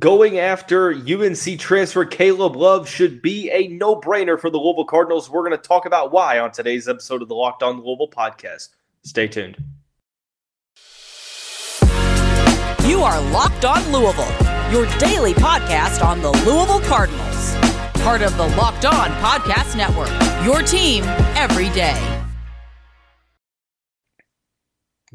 Going after UNC transfer Caleb Love should be a no brainer for the Louisville Cardinals. We're going to talk about why on today's episode of the Locked On Louisville podcast. Stay tuned. You are Locked On Louisville, your daily podcast on the Louisville Cardinals. Part of the Locked On Podcast Network, your team every day.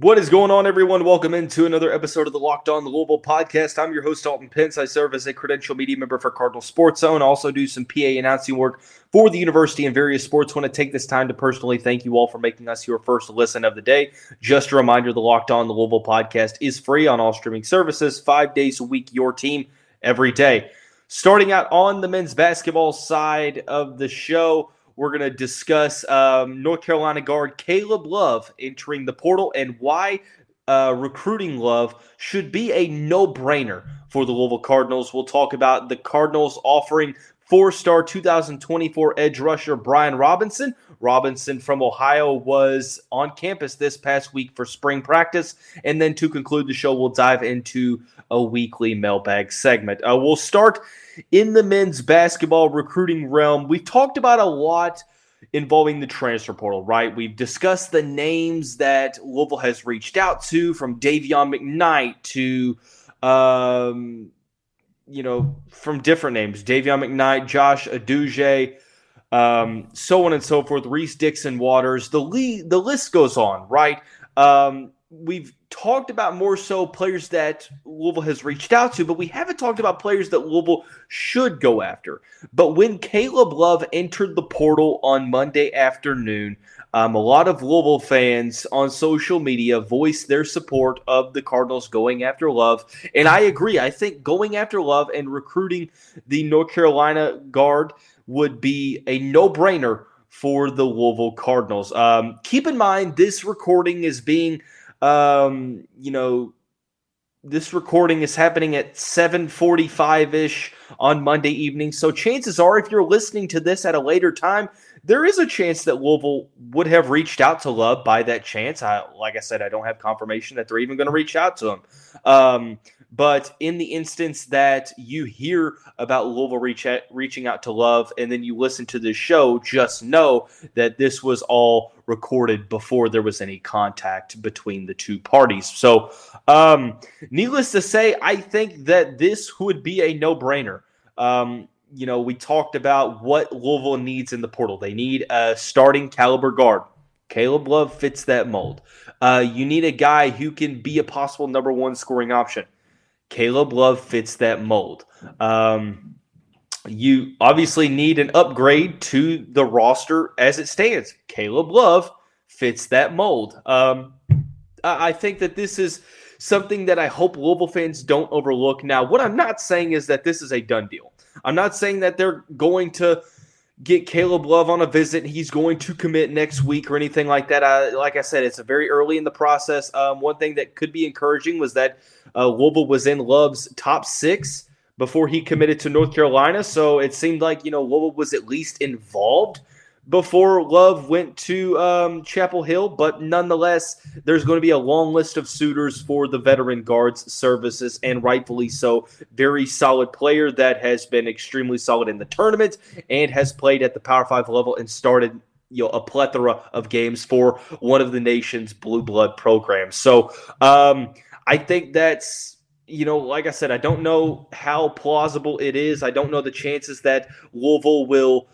What is going on, everyone? Welcome into another episode of the Locked On Louisville podcast. I'm your host, Dalton Pence. I serve as a credential media member for Cardinal Sports Zone. I also do some PA announcing work for the university and various sports. I want to take this time to personally thank you all for making us your first listen of the day. Just a reminder the Locked On the Louisville podcast is free on all streaming services, five days a week, your team every day. Starting out on the men's basketball side of the show, we're going to discuss um, North Carolina guard Caleb Love entering the portal and why uh, recruiting Love should be a no brainer for the Louisville Cardinals. We'll talk about the Cardinals offering four star 2024 edge rusher Brian Robinson. Robinson from Ohio was on campus this past week for spring practice. And then to conclude the show, we'll dive into a weekly mailbag segment. Uh, we'll start in the men's basketball recruiting realm. We've talked about a lot involving the transfer portal, right? We've discussed the names that Louisville has reached out to from Dayvion McKnight to, um, you know, from different names Dayvion McKnight, Josh Edudzi, um, so on and so forth, Reese Dixon Waters. The, the list goes on, right? Um, we've talked about more so players that Louisville has reached out to, but we haven't talked about players that Louisville should go after. But when Caleb Love entered the portal on Monday afternoon, um, a lot of Louisville fans on social media voiced their support of the Cardinals going after Love. And I agree. I think going after Love and recruiting the North Carolina guard would be a no brainer for the Louisville Cardinals. Um, keep in mind, this recording is being um, you know, this recording is happening at 7:45ish on Monday evening. So chances are if you're listening to this at a later time, there is a chance that Louisville would have reached out to Love by that chance. I, like I said, I don't have confirmation that they're even going to reach out to him. Um, but in the instance that you hear about Louisville reach reaching out to Love and then you listen to this show, just know that this was all recorded before there was any contact between the two parties. So, um, needless to say, I think that this would be a no brainer. Um, you know, we talked about what Louisville needs in the portal. They need a starting caliber guard. Caleb Love fits that mold. Uh, you need a guy who can be a possible number one scoring option. Caleb Love fits that mold. Um, you obviously need an upgrade to the roster as it stands. Caleb Love fits that mold. Um, I think that this is something that I hope Louisville fans don't overlook. Now, what I'm not saying is that this is a done deal. I'm not saying that they're going to get Caleb Love on a visit. He's going to commit next week or anything like that. I, like I said, it's very early in the process. Um, one thing that could be encouraging was that uh, Louisville was in Love's top six before he committed to North Carolina. So it seemed like, you know, Louisville was at least involved before Love went to um, Chapel Hill, but nonetheless, there's going to be a long list of suitors for the veteran guards services, and rightfully so. Very solid player that has been extremely solid in the tournament and has played at the Power Five level and started you know a plethora of games for one of the nation's blue blood programs. So um, I think that's you know, like I said, I don't know how plausible it is. I don't know the chances that Louisville will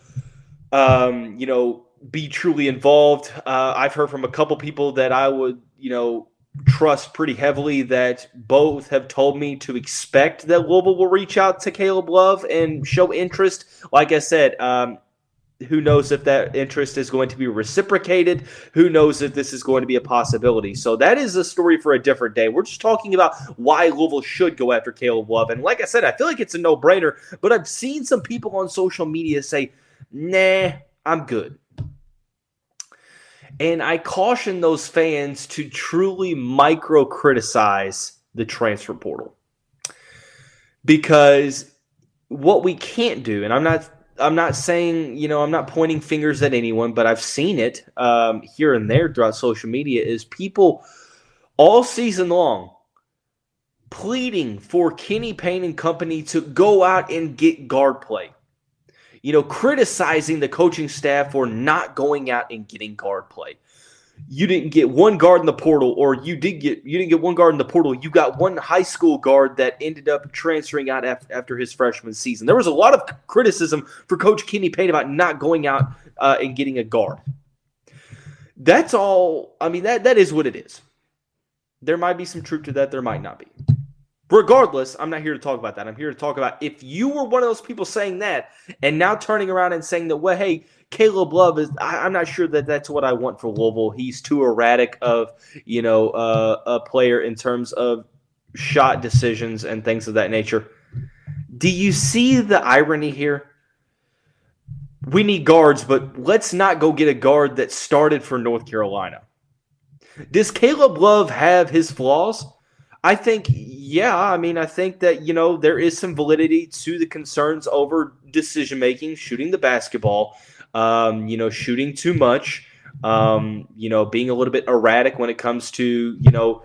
um, you know, be truly involved. Uh, I've heard from a couple people that I would, you know, trust pretty heavily that both have told me to expect that Louisville will reach out to Caleb Love and show interest. Like I said, um, who knows if that interest is going to be reciprocated? Who knows if this is going to be a possibility? So that is a story for a different day. We're just talking about why Louisville should go after Caleb Love. And like I said, I feel like it's a no brainer, but I've seen some people on social media say, nah, I'm good. And I caution those fans to truly micro criticize the transfer portal. Because what we can't do, and I'm not I'm not saying, you know, I'm not pointing fingers at anyone, but I've seen it um, here and there throughout social media is people all season long pleading for Kenny Payne and company to go out and get guard play. You know, criticizing the coaching staff for not going out and getting guard play. You didn't get one guard in the portal, or you did get you didn't get one guard in the portal. You got one high school guard that ended up transferring out af- after his freshman season. There was a lot of criticism for Coach Kenny Payne about not going out uh, and getting a guard. That's all. I mean that that is what it is. There might be some truth to that. There might not be. Regardless, I'm not here to talk about that. I'm here to talk about if you were one of those people saying that and now turning around and saying that, well, hey, Caleb Love is, I, am not sure that that's what I want for Louisville. He's too erratic of, you know, uh, a player in terms of shot decisions and things of that nature. Do you see the irony here? We need guards, but let's not go get a guard that started for North Carolina. Does Caleb Love have his flaws? I think, yeah. I mean, I think that, you know, there is some validity to the concerns over decision making, shooting the basketball, um, you know, shooting too much, um, you know, being a little bit erratic when it comes to, you know,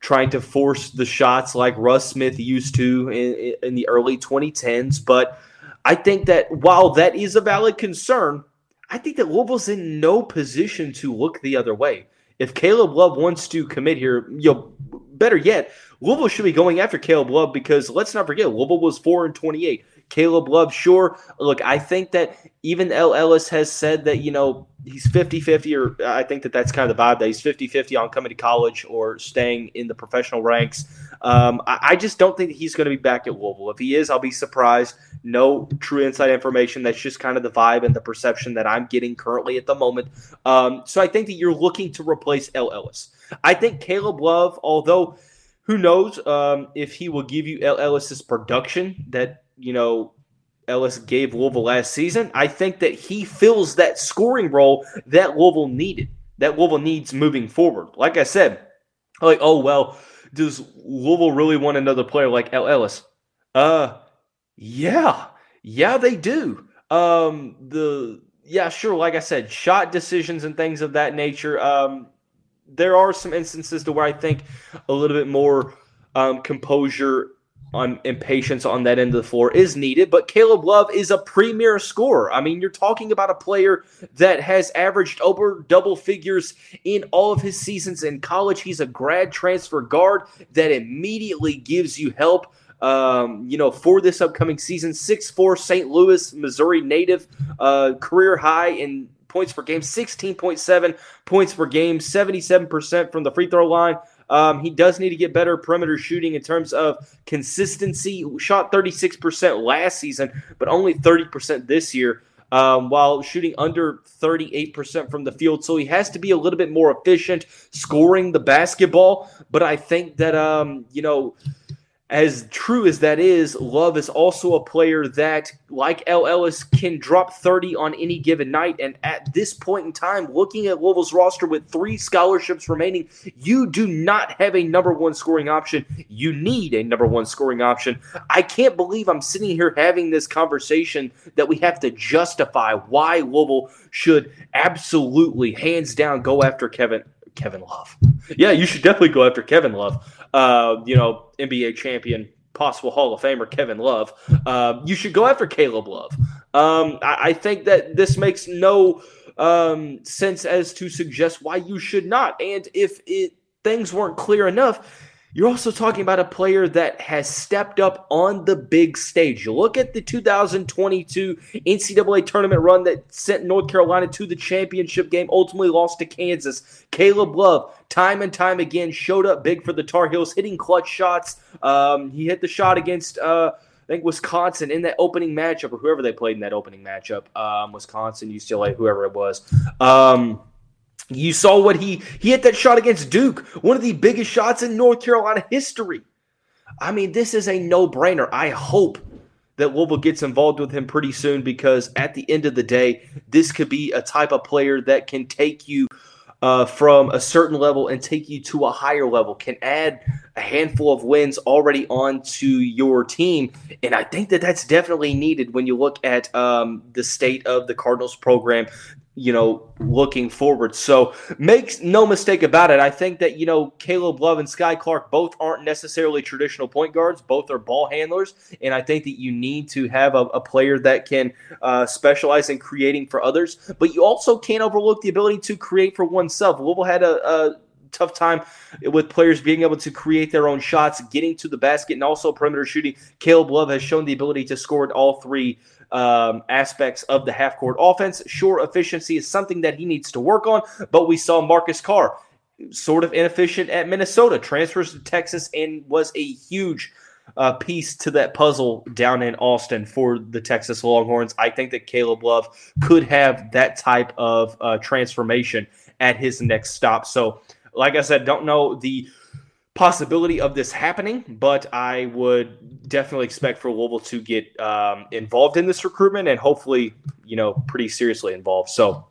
trying to force the shots like Russ Smith used to in, in the early 2010s. But I think that while that is a valid concern, I think that Louisville's in no position to look the other way. If Caleb Love wants to commit here, you know, better yet, Louisville should be going after Caleb Love because let's not forget, Louisville was 4 and 28. Caleb Love, sure. Look, I think that even El Ellis has said that, you know, he's 50 50, or I think that that's kind of the vibe that he's 50 50 on coming to college or staying in the professional ranks. Um, I, I, just don't think he's going to be back at Louisville. If he is, I'll be surprised. No true inside information. That's just kind of the vibe and the perception that I'm getting currently at the moment. Um, so I think that you're looking to replace El Ellis. I think Caleb Love, although who knows um, if he will give you El Ellis's production that you know, Ellis gave Louisville last season. I think that he fills that scoring role that Louisville needed, that Louisville needs moving forward. Like I said, like, oh, well, does Louisville really want another player like El Ellis? Uh, yeah, yeah, they do. Um, the yeah, sure. Like I said, shot decisions and things of that nature. Um, there are some instances to where I think a little bit more um, composure on impatience on that end of the floor is needed, but Caleb Love is a premier scorer. I mean, you're talking about a player that has averaged over double figures in all of his seasons in college. He's a grad transfer guard that immediately gives you help. Um, you know, for this upcoming season, six four St. Louis, Missouri native, uh, career high in points per game, 16.7 points per game, 77% from the free throw line. Um, he does need to get better perimeter shooting in terms of consistency. Shot 36% last season, but only 30% this year. Um, while shooting under 38% from the field. So he has to be a little bit more efficient scoring the basketball. But I think that, um, you know, as true as that is, Love is also a player that, like El Ellis, can drop 30 on any given night. And at this point in time, looking at Louisville's roster with three scholarships remaining, you do not have a number one scoring option. You need a number one scoring option. I can't believe I'm sitting here having this conversation that we have to justify why Louisville should absolutely, hands down, go after Kevin Kevin Love. Yeah, you should definitely go after Kevin Love. Uh, you know, NBA champion, possible Hall of Famer Kevin Love. Uh, you should go after Caleb Love. Um, I, I, think that this makes no um, sense as to suggest why you should not. And if it things weren't clear enough, you're also talking about a player that has stepped up on the big stage. You look at the 2022 NCAA tournament run that sent North Carolina to the championship game, ultimately lost to Kansas. Caleb Love, time and time again, showed up big for the Tar Heels, hitting clutch shots. Um, he hit the shot against. Uh, I think Wisconsin in that opening matchup, or whoever they played in that opening matchup, um, Wisconsin, UCLA, whoever it was. Um, you saw what he he hit that shot against Duke, one of the biggest shots in North Carolina history. I mean, this is a no-brainer. I hope that Louisville gets involved with him pretty soon because at the end of the day, this could be a type of player that can take you uh, from a certain level and take you to a higher level, can add a handful of wins already onto your team. And I think that that's definitely needed when you look at um, the state of the Cardinals program you know, looking forward. So makes no mistake about it. I think that, you know, Caleb Love and Skyy Clark both aren't necessarily traditional point guards. Both are ball handlers. And I think that you need to have a, a player that can uh, specialize in creating for others. But you also can't overlook the ability to create for oneself. Louisville had a, a tough time with players being able to create their own shots, getting to the basket, and also perimeter shooting. Caleb Love has shown the ability to score at all three um, aspects of the half court offense. Sure, efficiency is something that he needs to work on, but we saw Marcus Carr sort of inefficient at Minnesota, transfers to Texas, and was a huge uh, piece to that puzzle down in Austin for the Texas Longhorns. I think that Caleb Love could have that type of uh, transformation at his next stop. So, like I said, don't know the possibility of this happening, but I would definitely expect for Louisville to get um, involved in this recruitment and hopefully, you know, pretty seriously involved. So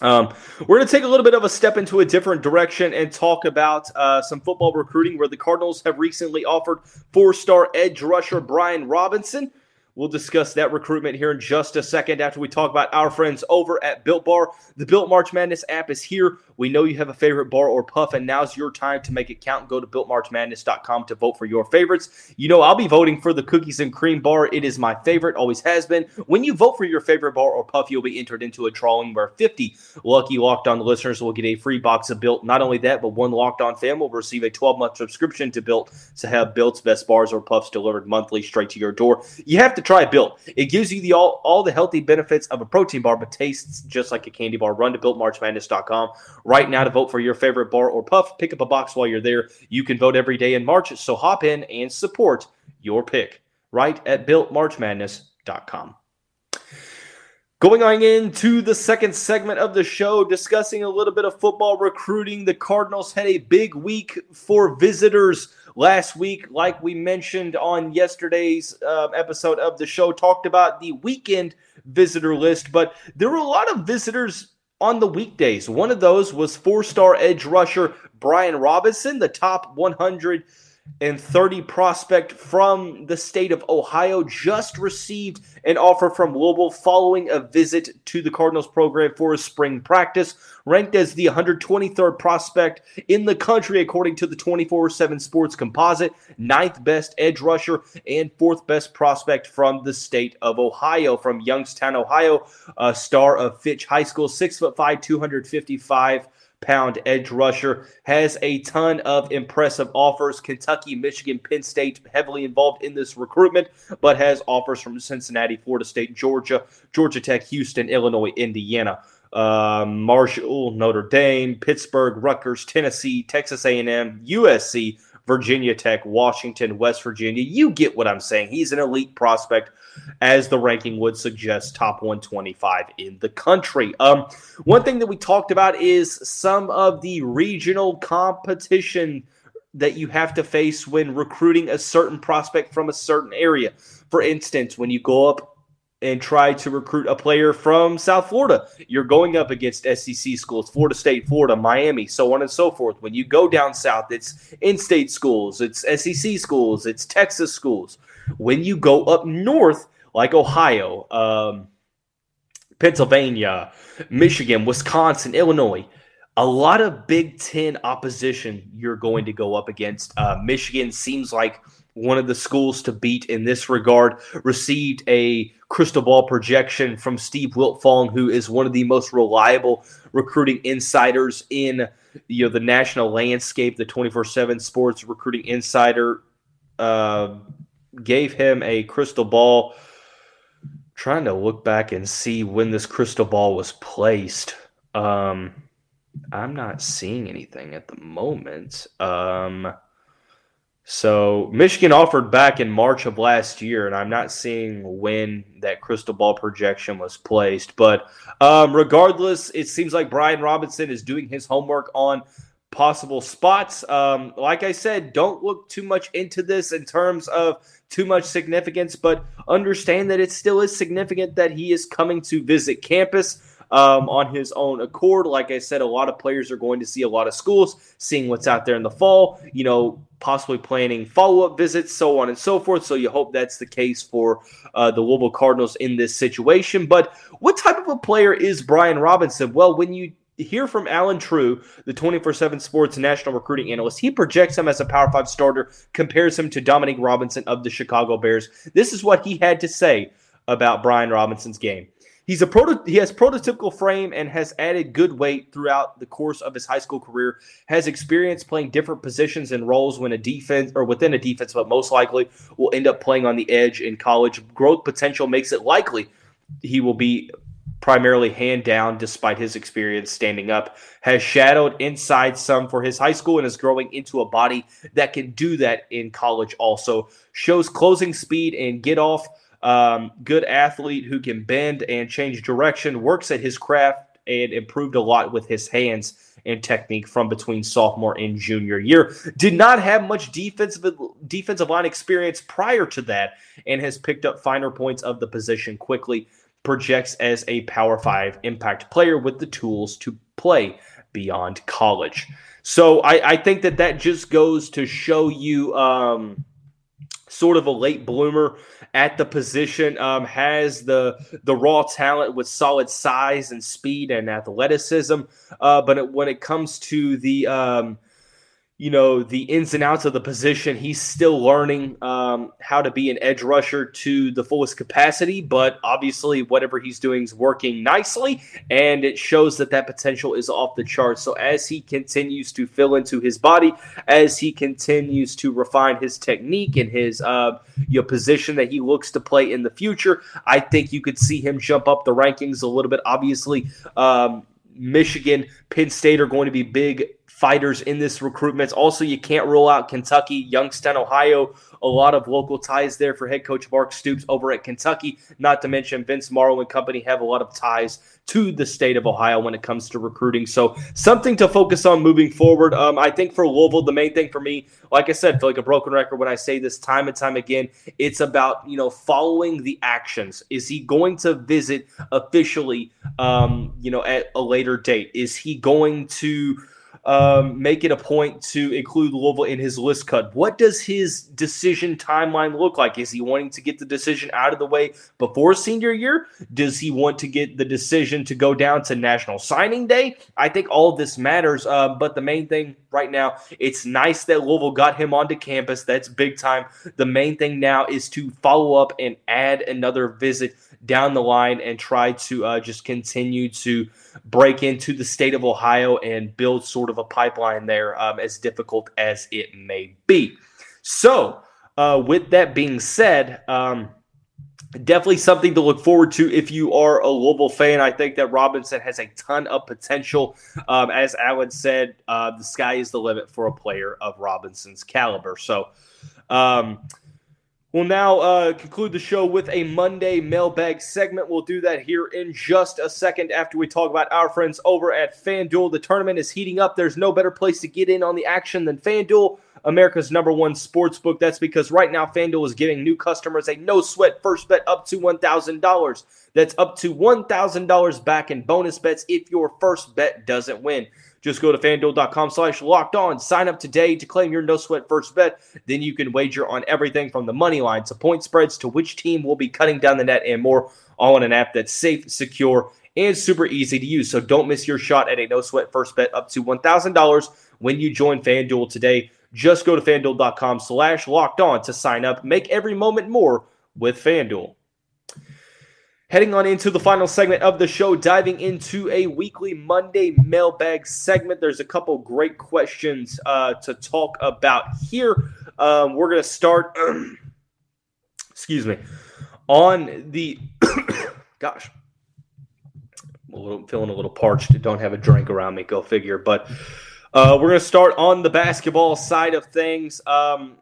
um, we're going to take a little bit of a step into a different direction and talk about uh, some football recruiting where the Cardinals have recently offered four star edge rusher Brian Robinson We'll discuss that recruitment here in just a second after we talk about our friends over at Built Bar. The Built March Madness app is here. We know you have a favorite bar or puff, and now's your time to make it count. Go to builtmarchmadness.com to vote for your favorites. You know, I'll be voting for the cookies and cream bar. It is my favorite, always has been. When you vote for your favorite bar or puff, you'll be entered into a drawing where 50 lucky locked on listeners will get a free box of Built. Not only that, but one locked on fan will receive a 12 month subscription to Built to have Built's best bars or puffs delivered monthly straight to your door. You have to try Built. It gives you the all, all the healthy benefits of a protein bar, but tastes just like a candy bar. Run to builtmarchmadness.com right now to vote for your favorite bar or puff. Pick up a box while you're there. You can vote every day in March, so hop in and support your pick right at builtmarchmadness.com. Going on into the second segment of the show, discussing a little bit of football recruiting. The Cardinals had a big week for visitors last week, like we mentioned on yesterday's uh, episode of the show, talked about the weekend visitor list, but there were a lot of visitors on the weekdays. One of those was four star edge rusher Brian Robinson, the top 100 and 30 prospect from the state of Ohio just received an offer from Louisville following a visit to the Cardinals program for a spring practice. Ranked as the 123rd prospect in the country, according to the 24 7 Sports Composite, ninth best edge rusher and fourth best prospect from the state of Ohio, from Youngstown, Ohio, a star of Fitch High School, 6'5, 255 pound edge rusher. Has a ton of impressive offers. Kentucky, Michigan, Penn State heavily involved in this recruitment, but has offers from Cincinnati, Florida State, Georgia, Georgia Tech, Houston, Illinois, Indiana. Uh, Marshall, Notre Dame, Pittsburgh, Rutgers, Tennessee, Texas A&M, USC, Virginia Tech, Washington, West Virginia. You get what I'm saying. He's an elite prospect, as the ranking would suggest, top 125 in the country. Um, one thing that we talked about is some of the regional competition that you have to face when recruiting a certain prospect from a certain area. For instance, when you go up and try to recruit a player from South Florida. You're going up against SEC schools, Florida State, Florida, Miami, so on and so forth. When you go down south, it's in state schools, it's SEC schools, it's Texas schools. When you go up north, like Ohio, um, Pennsylvania, Michigan, Wisconsin, Illinois, a lot of Big Ten opposition you're going to go up against. Uh, Michigan seems like one of the schools to beat in this regard, received a crystal ball projection from Steve Wiltfong, who is one of the most reliable recruiting insiders in you know the national landscape. The 24/7 Sports Recruiting Insider uh, gave him a crystal ball. Trying to look back and see when this crystal ball was placed. Um, I'm not seeing anything at the moment. Um, so Michigan offered back in March of last year, and I'm not seeing when that crystal ball projection was placed. But um, regardless, it seems like Brian Robinson is doing his homework on possible spots. Um, like I said, don't look too much into this in terms of too much significance, but understand that it still is significant that he is coming to visit campus. Um, on his own accord. Like I said, a lot of players are going to see a lot of schools, seeing what's out there in the fall, you know, possibly planning follow up visits, so on and so forth. So you hope that's the case for uh, the Louisville Cardinals in this situation. But what type of a player is Brian Robinson? Well, when you hear from Allen Trieu, the 24 7 Sports national recruiting analyst. He projects him as a Power 5 starter, compares him to Dominique Robinson of the Chicago Bears. This is what he had to say about Brian Robinson's game. He's a proto- he has prototypical frame and has added good weight throughout the course of his high school career. Has experience playing different positions and roles when a defense or within a defense, but most likely will end up playing on the edge in college. Growth potential makes it likely he will be primarily hand down despite his experience standing up, has shadowed inside some for his high school and is growing into a body that can do that in college also. Shows closing speed and get off. Um, good athlete who can bend and change direction, works at his craft and improved a lot with his hands and technique from between sophomore and junior year. Did not have much defensive defensive line experience prior to that and has picked up finer points of the position quickly projects as a Power Five impact player with the tools to play beyond college. So I, I think that that just goes to show you um, sort of a late bloomer at the position. Um, has the the raw talent with solid size and speed and athleticism, uh, but it, when it comes to the um, you know the ins and outs of the position. He's still learning um, how to be an edge rusher to the fullest capacity, but obviously whatever he's doing is working nicely, and it shows that that potential is off the charts. So as he continues to fill into his body, as he continues to refine his technique and his uh, position that he looks to play in the future, I think you could see him jump up the rankings a little bit. Obviously. Um, Michigan, Penn State are going to be big fighters in this recruitment. Also, you can't rule out Kentucky, Youngstown, Ohio. A lot of local ties there for head coach Mark Stoops over at Kentucky. Not to mention Vince Marrow and company have a lot of ties to the state of Ohio when it comes to recruiting. So something to focus on moving forward. Um, I think for Louisville, the main thing for me, like I said, I feel like a broken record when I say this time and time again. It's about you know following the actions. Is he going to visit officially? Um, you know, at a later date. Is he going to um, make it a point to include Louisville in his list cut. What does his decision timeline look like? Is he wanting to get the decision out of the way before senior year? Does he want to get the decision to go down to National Signing Day? I think all of this matters, uh, but the main thing right now, it's nice that Louisville got him onto campus. That's big time. The main thing now is to follow up and add another visit down the line and try to uh, just continue to break into the state of Ohio and build sort of a pipeline there, um, as difficult as it may be. So, uh, with that being said, um, definitely something to look forward to if you are a Louisville fan. I think that Robinson has a ton of potential. Um, as Allen said, uh, the sky is the limit for a player of Robinson's caliber. So, um, We'll now uh, conclude the show with a Monday mailbag segment. We'll do that here in just a second after we talk about our friends over at FanDuel. The tournament is heating up. There's no better place to get in on the action than FanDuel, America's number one sports book. That's because right now FanDuel is giving new customers a no sweat first bet up to $1,000. That's up to $1,000 back in bonus bets if your first bet doesn't win. Just go to fanduel.com slash locked on. Sign up today to claim your no sweat first bet. Then you can wager on everything from the money line to point spreads to which team will be cutting down the net and more, all in an app that's safe, secure, and super easy to use. So don't miss your shot at a no sweat first bet up to $1,000 when you join FanDuel today. Just go to fanduel.com slash locked on to sign up. Make every moment more with FanDuel. Heading on into the final segment of the show, diving into a weekly Monday mailbag segment. There's a couple great questions uh, to talk about here. Um, we're going to start, excuse me, on the, gosh, I'm a little, feeling a little parched. Don't have a drink around me, go figure. But uh, we're going to start on the basketball side of things. Um,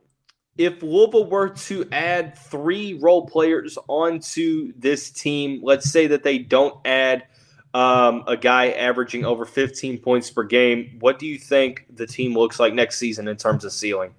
if Louisville were to add three role players onto this team, let's say that they don't add um, a guy averaging over 15 points per game, what do you think the team looks like next season in terms of ceiling?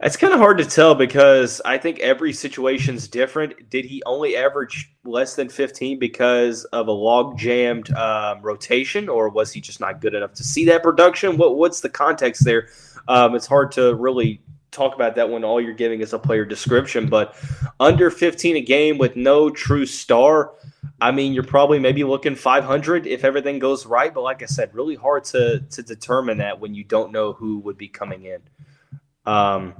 It's kind of hard to tell because I think every situation's different. Did he only average less than 15 because of a log jammed um, rotation, or was he just not good enough to see that production? What What's the context there? Um, it's hard to really talk about that when all you're giving is a player description, but under 15 a game with no true star. I mean, you're probably maybe looking 500 if everything goes right. But like I said, really hard to to determine that when you don't know who would be coming in. Um,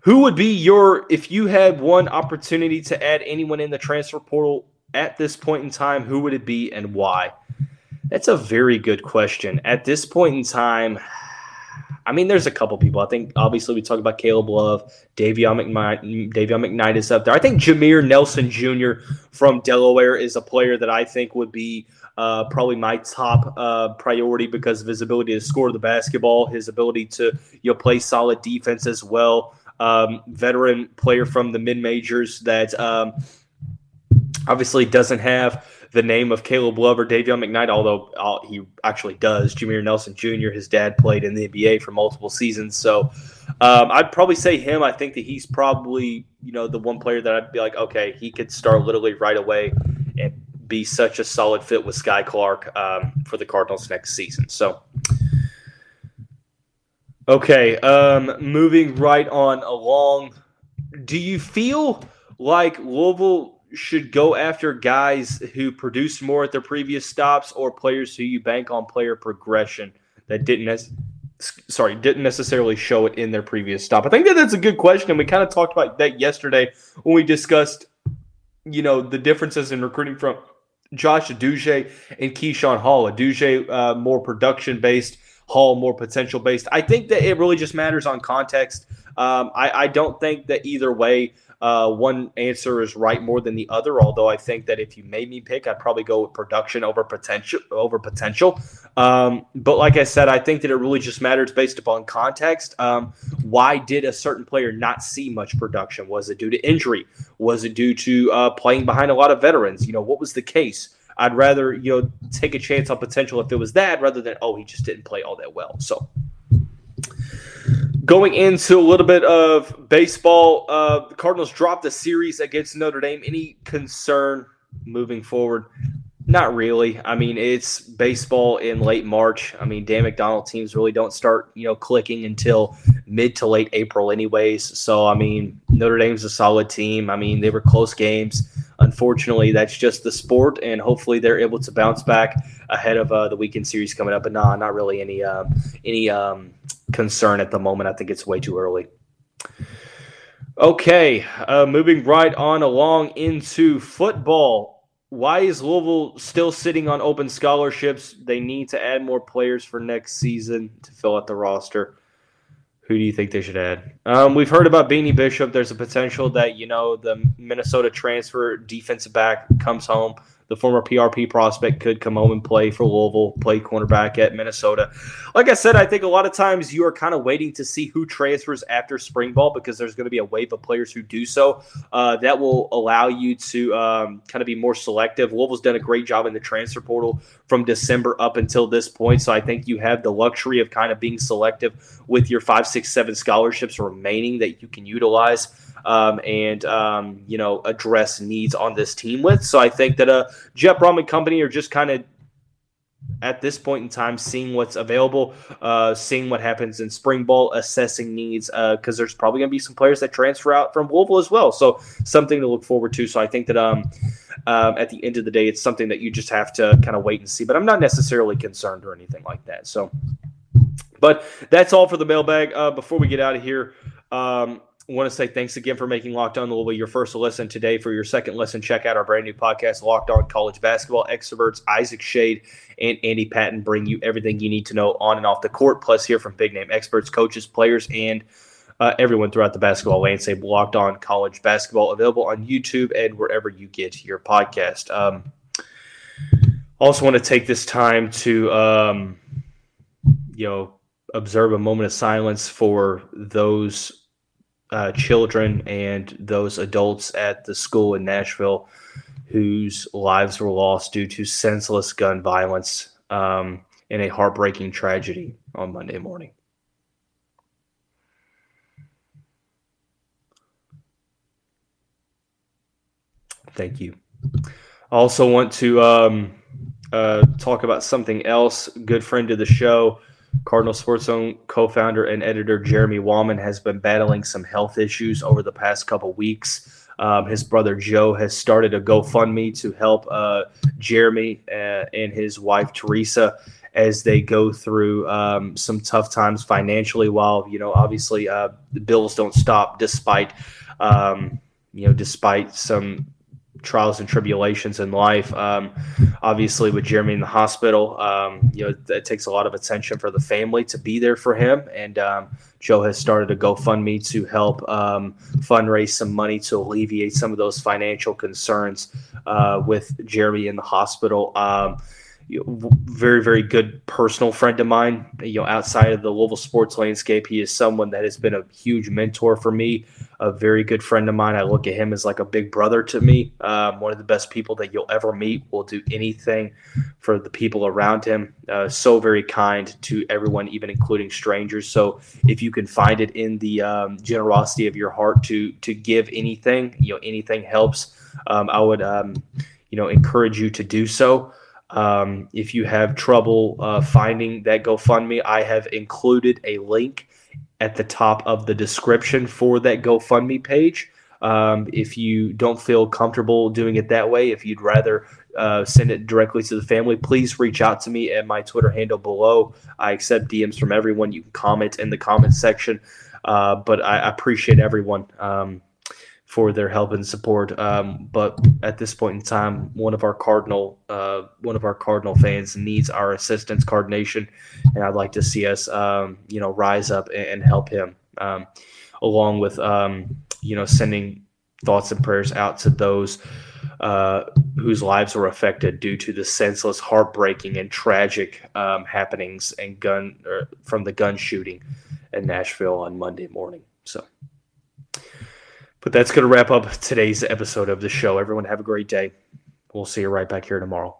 who would be your if you had one opportunity to add anyone in the transfer portal at this point in time? Who would it be and why? That's a very good question. At this point in time, I mean, there's a couple people. I think obviously we talk about Caleb Love, Dayvion McKnight, Dayvion McKnight is up there. I think Jameer Nelson Jr. from Delaware is a player that I think would be uh, probably my top uh, priority because of his ability to score the basketball, his ability to you know play solid defense as well. Um, veteran player from the mid majors that um, obviously doesn't have the name of Caleb Love or Dayvion McKnight, although uh, he actually does. Jameer Nelson Jr., his dad played in the NBA for multiple seasons. So um, I'd probably say him. I think that he's probably, you know, the one player that I'd be like, okay, he could start literally right away and be such a solid fit with Skyy Clark um, for the Cardinals next season. So. Okay, um, moving right on along. Do you feel like Louisville should go after guys who produced more at their previous stops or players who you bank on player progression that didn't as sorry didn't necessarily show it in their previous stop. I think that that's a good question and we kind of talked about that yesterday when we discussed you know the differences in recruiting from josh Aduje and keyshawn hall. Aduje uh, more production based hall more potential based i think that it really just matters on context. Um, I, I don't think that either way uh, one answer is right more than the other. Although I think that if you made me pick, I'd probably go with production over potential. Over potential. Um, but like I said, I think that it really just matters based upon context. Um, why did a certain player not see much production? Was it due to injury? Was it due to uh, playing behind a lot of veterans? You know, what was the case? I'd rather you know take a chance on potential if it was that rather than oh he just didn't play all that well. So Going into a little bit of baseball, uh, the Cardinals dropped the series against Notre Dame. Any concern moving forward? Not really. I mean, it's baseball in late March. I mean, Dan McDonnell teams really don't start, you know, clicking until mid to late April, anyways. So, I mean, Notre Dame's a solid team. I mean, they were close games. Unfortunately, that's just the sport, and hopefully, they're able to bounce back ahead of uh, the weekend series coming up. But nah, not really any um, any um, concern at the moment. I think it's way too early. Okay, uh, moving right on along into football. Why is Louisville still sitting on open scholarships? They need to add more players for next season to fill out the roster. Who do you think they should add? Um, we've heard about Beanie Bishop. There's a potential that you know the Minnesota transfer defensive back comes home the former PRP prospect could come home and play for Louisville, play cornerback at Minnesota. Like I said, I think a lot of times you are kind of waiting to see who transfers after spring ball because there's going to be a wave of players who do so. Uh, that will allow you to um, kind of be more selective. Louisville's done a great job in the transfer portal from December up until this point. So I think you have the luxury of kind of being selective with your five, six, seven scholarships remaining that you can utilize um, and um, you know address needs on this team with. So I think that uh, Jeff Brohm and company are just kind of at this point in time seeing what's available, uh, seeing what happens in spring ball, assessing needs because uh, there's probably going to be some players that transfer out from Louisville as well. So something to look forward to. So I think that um, um, at the end of the day, it's something that you just have to kind of wait and see. But I'm not necessarily concerned or anything like that. So. But that's all for the mailbag. Uh, before we get out of here, um, want to say thanks again for making Locked On Louisville your first listen today. For your second listen, check out our brand new podcast, Locked On College Basketball. Extroverts Isaac Schade and Andy Patton bring you everything you need to know on and off the court, plus hear from big name experts, coaches, players, and uh, everyone throughout the basketball landscape. Locked On College Basketball available on YouTube and wherever you get your podcast. Um, also, want to take this time to, um, you know, observe a moment of silence for those uh, children and those adults at the school in Nashville whose lives were lost due to senseless gun violence um, in a heartbreaking tragedy on Monday morning. Thank you. I also want to um, uh, talk about something else. Good friend of the show, Cardinal Sports Zone co-founder and editor Jeremy Wahman has been battling some health issues over the past couple weeks. Um, his brother Joe has started a GoFundMe to help uh, Jeremy uh, and his wife Teresa as they go through um, some tough times financially. While you know, obviously, uh, the bills don't stop despite um, you know, despite some trials and tribulations in life. Um, obviously, with Jeremy in the hospital, um, you know, it takes a lot of attention for the family to be there for him. And um, Joe has started a GoFundMe to help um, fundraise some money to alleviate some of those financial concerns uh, with Jeremy in the hospital. Um, very very good personal friend of mine. You know outside of the louisville sports landscape he is someone that has been a huge mentor for me a very good friend of mine. I look at him as like a big brother to me. Um, one of the best people that you'll ever meet will do anything for the people around him. Uh, so very kind to everyone even including strangers. So if you can find it in the um, generosity of your heart to to give anything you know anything helps um, i would um, you know encourage you to do so um, if you have trouble uh, finding that GoFundMe, I have included a link at the top of the description for that GoFundMe page. Um, if you don't feel comfortable doing it that way, if you'd rather uh, send it directly to the family, please reach out to me at my Twitter handle below. I accept DMs from everyone. You can comment in the comment section, uh, but I appreciate everyone. Um, for their help and support. Um, but at this point in time, one of our Cardinal, uh, one of our Cardinal fans needs our assistance, Card Nation, and I'd like to see us, um, you know, rise up and, help him, um, along with, um, you know, sending thoughts and prayers out to those. Uh, whose lives were affected due to the senseless, heartbreaking, and tragic um, happenings and gun from the gun shooting in Nashville on Monday morning. So. But that's going to wrap up today's episode of the show. Everyone, have a great day. We'll see you right back here tomorrow.